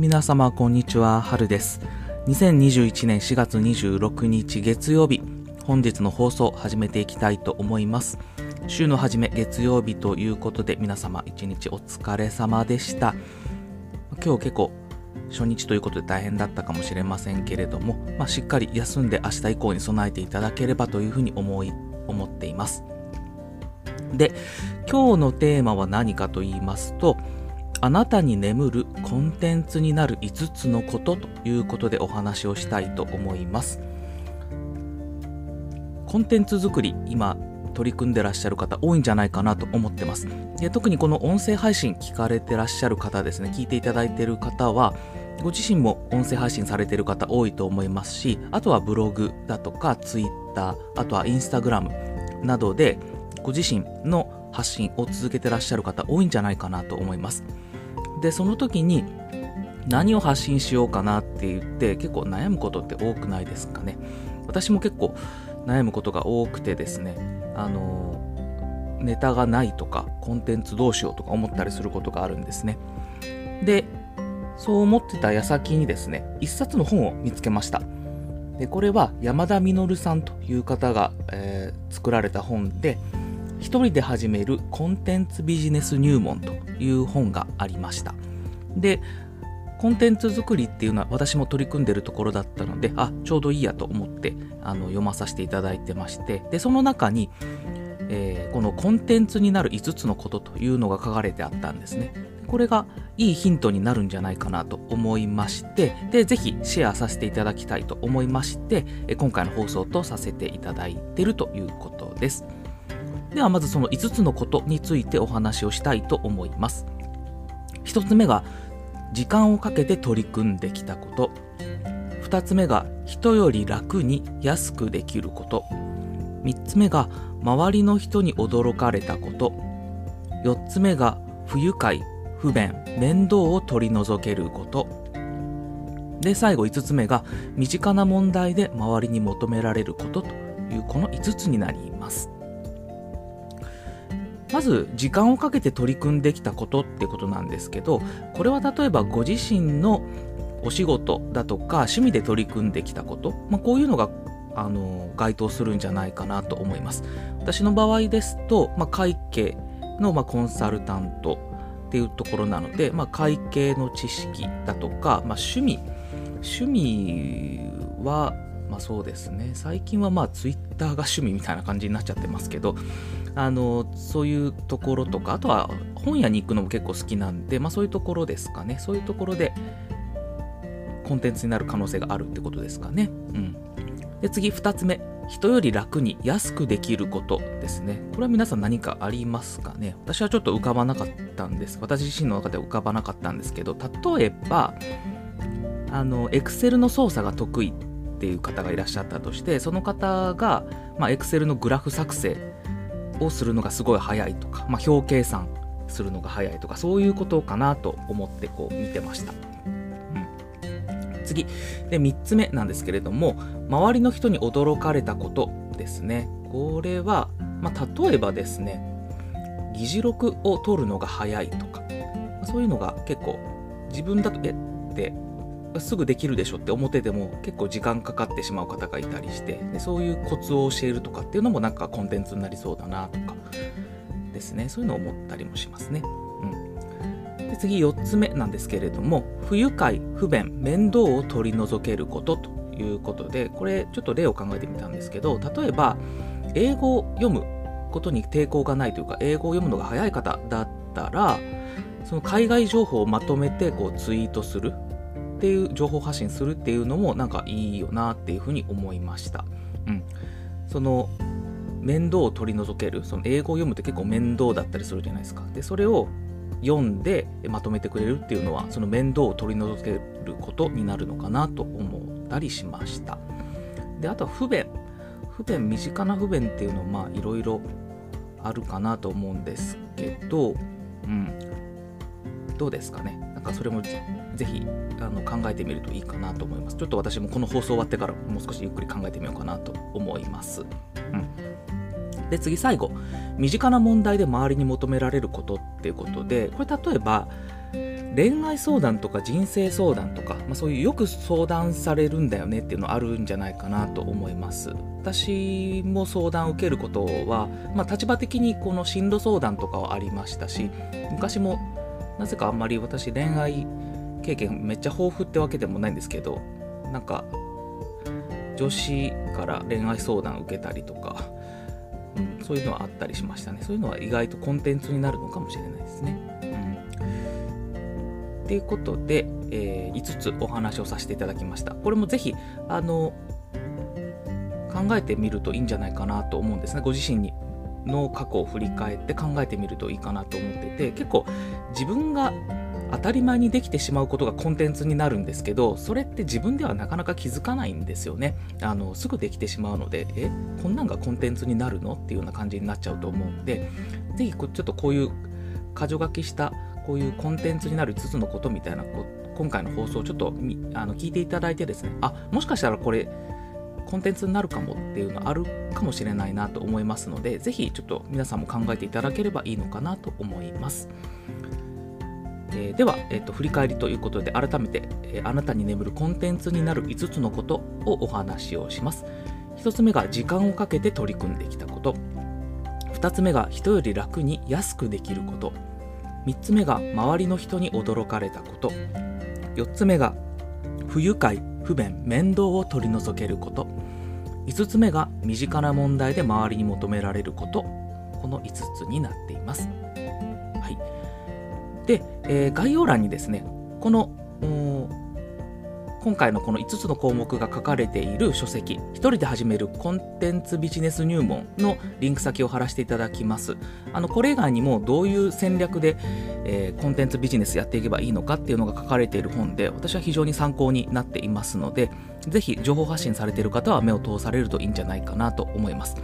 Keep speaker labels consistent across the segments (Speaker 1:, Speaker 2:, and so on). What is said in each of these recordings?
Speaker 1: 皆様こんにちは、春です。2021年4月26日月曜日、本日の放送を始めていきたいと思います。週の初め月曜日ということで皆様一日お疲れ様でした。今日結構初日ということで大変だったかもしれませんけれども、まあ、しっかり休んで明日以降に備えていただければというふうに思い、思っています。で、今日のテーマは何かと言いますと、あなたに眠るコンテンツになる5つのことということでお話をしたいと思います。コンテンツ作り、今取り組んでらっしゃる方多いんじゃないかなと思ってます。で特にこの音声配信聞かれてらっしゃる方ですね、聞いていただいてる方は、ご自身も音声配信されてる方多いと思いますし、あとはブログだとかツイッター、あとはインスタグラムなどでご自身の発信を続けてらっしゃる方多いんじゃないかなと思います。でその時に何を発信しようかなって言って結構悩むことって多くないですかね。私も結構悩むことが多くてですねあのネタがないとかコンテンツどうしようとか思ったりすることがあるんですね。でそう思ってた矢先にですね一冊の本を見つけました。でこれは山田実さんという方が、えー作られた本で一人で始めるコンテンツビジネス入門という本がありました。で、コンテンツ作りっていうのは私も取り組んでるところだったので、あ、ちょうどいいやと思ってあの読まさせていただいてまして、で、その中に、えーこのコンテンツになる5つのことというのが書かれてあったんですね。これがいいヒントになるんじゃないかなと思いまして、で、ぜひシェアさせていただきたいと思いまして、今回の放送とさせていただいてるということです。ではまずその5つのことについてお話をしたいと思います。1つ目が時間をかけて取り組んできたこと。2つ目が人より楽に安くできること。3つ目が周りの人に驚かれたこと。4つ目が不愉快、不便、面倒を取り除けること。で、最後5つ目が身近な問題で周りに求められることというこの5つになります。まず時間をかけて取り組んできたことってことなんですけどこれは例えばご自身のお仕事だとか趣味で取り組んできたこと、まあ、こういうのがあの該当するんじゃないかなと思います。私の場合ですと、まあ、会計の、まあ、コンサルタントっていうところなので、まあ、会計の知識だとか、まあ、趣味趣味はまあそうですね。最近はまあツイッターが趣味みたいな感じになっちゃってますけどあのそういうところとかあとは本屋に行くのも結構好きなんで、まあ、そういうところですかね。そういうところでコンテンツになる可能性があるってことですかね、うん、で次2つ目。人より楽に安くできることですね。これは皆さん何かありますかね？私はちょっと浮かばなかったんです。私自身の中では浮かばなかったんですけど例えばあの Excel の操作が得意っていう方がいらっしゃったとしてその方が、まあ、Excel のグラフ作成をするのがすごい早いとか、まあ、表計算するのが早いとかそういうことかなと思ってこう見てました、うん、次。で3つ目なんですけれども周りの人に驚かれたことですね。これは、まあ、例えばですね議事録を取るのが早いとかそういうのが結構自分だとえってすぐできるでしょって思ってても結構時間かかってしまう方がいたりしてでそういうコツを教えるとかっていうのもなんかコンテンツになりそうだなとか。ですね。そういうのを思ったりもしますね。うん、で次4つ目なんですけれども不愉快不便面倒を取り除けることということでこれちょっと例を考えてみたんですけど例えば英語を読むことに抵抗がないというか英語を読むのが早い方だったらその海外情報をまとめてこうツイートする。っていう情報発信するっていうのもなんかいいよなっていうふうに思いました。うん、その面倒を取り除けるその英語を読むって結構面倒だったりするじゃないですか。でそれを読んでまとめてくれるっていうのはその面倒を取り除けることになるのかなと思ったりしました。であとは不便不便身近な不便っていうのはまあいろいろあるかなと思うんですけど、うん、どうですかねなんかそれもぜひあの考えてみるといいかなと思います。ちょっと私もこの放送終わってからもう少しゆっくり考えてみようかなと思います。うん、で次最後身近な問題で周りに求められることっていうことでこれ例えば恋愛相談とか人生相談とか、まあ、そういうよく相談されるんだよねっていうのあるんじゃないかなと思います私も相談を受けることは、まあ、立場的にこの進路相談とかはありましたし昔もなぜかあんまり私恋愛経験めっちゃ豊富ってわけでもないんですけどなんか女子から恋愛相談受けたりとか、うん、そういうのはあったりしましたねそういうのは意外とコンテンツになるのかもしれないですねということで、えー、5つお話をさせていただきました。これもぜひ、あの、考えてみるといいんじゃないかなと思うんですね。ご自身にの過去を振り返って考えてみるといいかなと思ってて、結構自分が当たり前にできてしまうことがコンテンツになるんですけど、それって自分ではなかなか気づかないんですよね。あの、すぐできてしまうので、え、こんなんがコンテンツになるのっていうような感じになっちゃうと思うんで、ぜひちょっとこういう箇条書きしたこういうコンテンツになる5つのことみたいな今回の放送をちょっとあの聞いていただいてですねあもしかしたらこれコンテンツになるかもっていうのあるかもしれないなと思いますのでぜひちょっと皆さんも考えていただければいいのかなと思います。えー、では、えーと、振り返りということで改めて、えー、あなたに眠るコンテンツになる5つのことをお話をします。1つ目が時間をかけて取り組んできたこと。2つ目が人より楽に安くできること。3つ目が周りの人に驚かれたこと4つ目が不愉快不便面倒を取り除けること5つ目が身近な問題で周りに求められることこの5つになっています、はい、で、えー、概要欄にですねこの今回のこの5つの項目が書かれている書籍、一人で始めるコンテンツビジネス入門のリンク先を貼らせていただきます。あの、これ以外にもどういう戦略で、えー、コンテンツビジネスやっていけばいいのかっていうのが書かれている本で、私は非常に参考になっていますので、ぜひ情報発信されている方は目を通されるといいんじゃないかなと思います。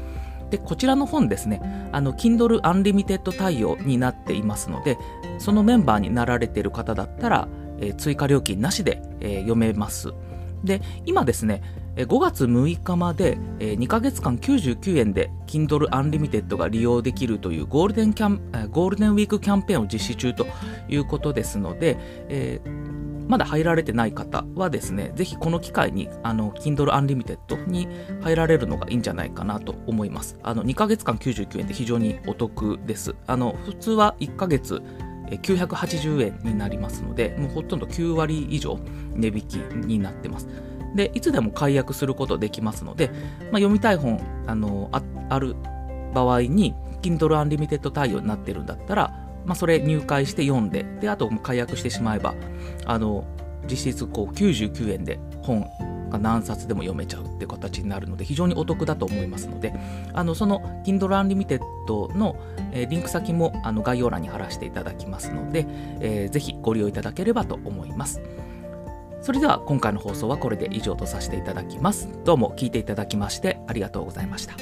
Speaker 1: で、こちらの本ですね、あの、Kindle Unlimited 対応になっていますので、そのメンバーになられている方だったら、えー、追加料金なしで、えー、読めます。で、今ですね、5月6日まで2ヶ月間99円で Kindle Unlimited が利用できるというゴールデンキャンゴールデンウィークキャンペーンを実施中ということですので、えー、まだ入られてない方はですね、ぜひこの機会にあの Kindle Unlimited に入られるのがいいんじゃないかなと思います。あの2ヶ月間99円って非常にお得です。あの普通は1ヶ月980円になりますので、もうほとんど9割以上値引きになってます。で、いつでも解約することできますので、まあ、読みたい本あのあある場合に、Kindle Unlimited 対応になってるんだったら、まあ、それ入会して読んで、で、あと解約してしまえば、あの、実質こう99円で本が何冊でも読めちゃうって形になるので非常にお得だと思いますのであのその Kindle Unlimited の、え、リンク先もあの概要欄に貼らせていただきますので、えー、ぜひご利用いただければと思います。それでは今回の放送はこれで以上とさせていただきます。どうも聞いていただきましてありがとうございました。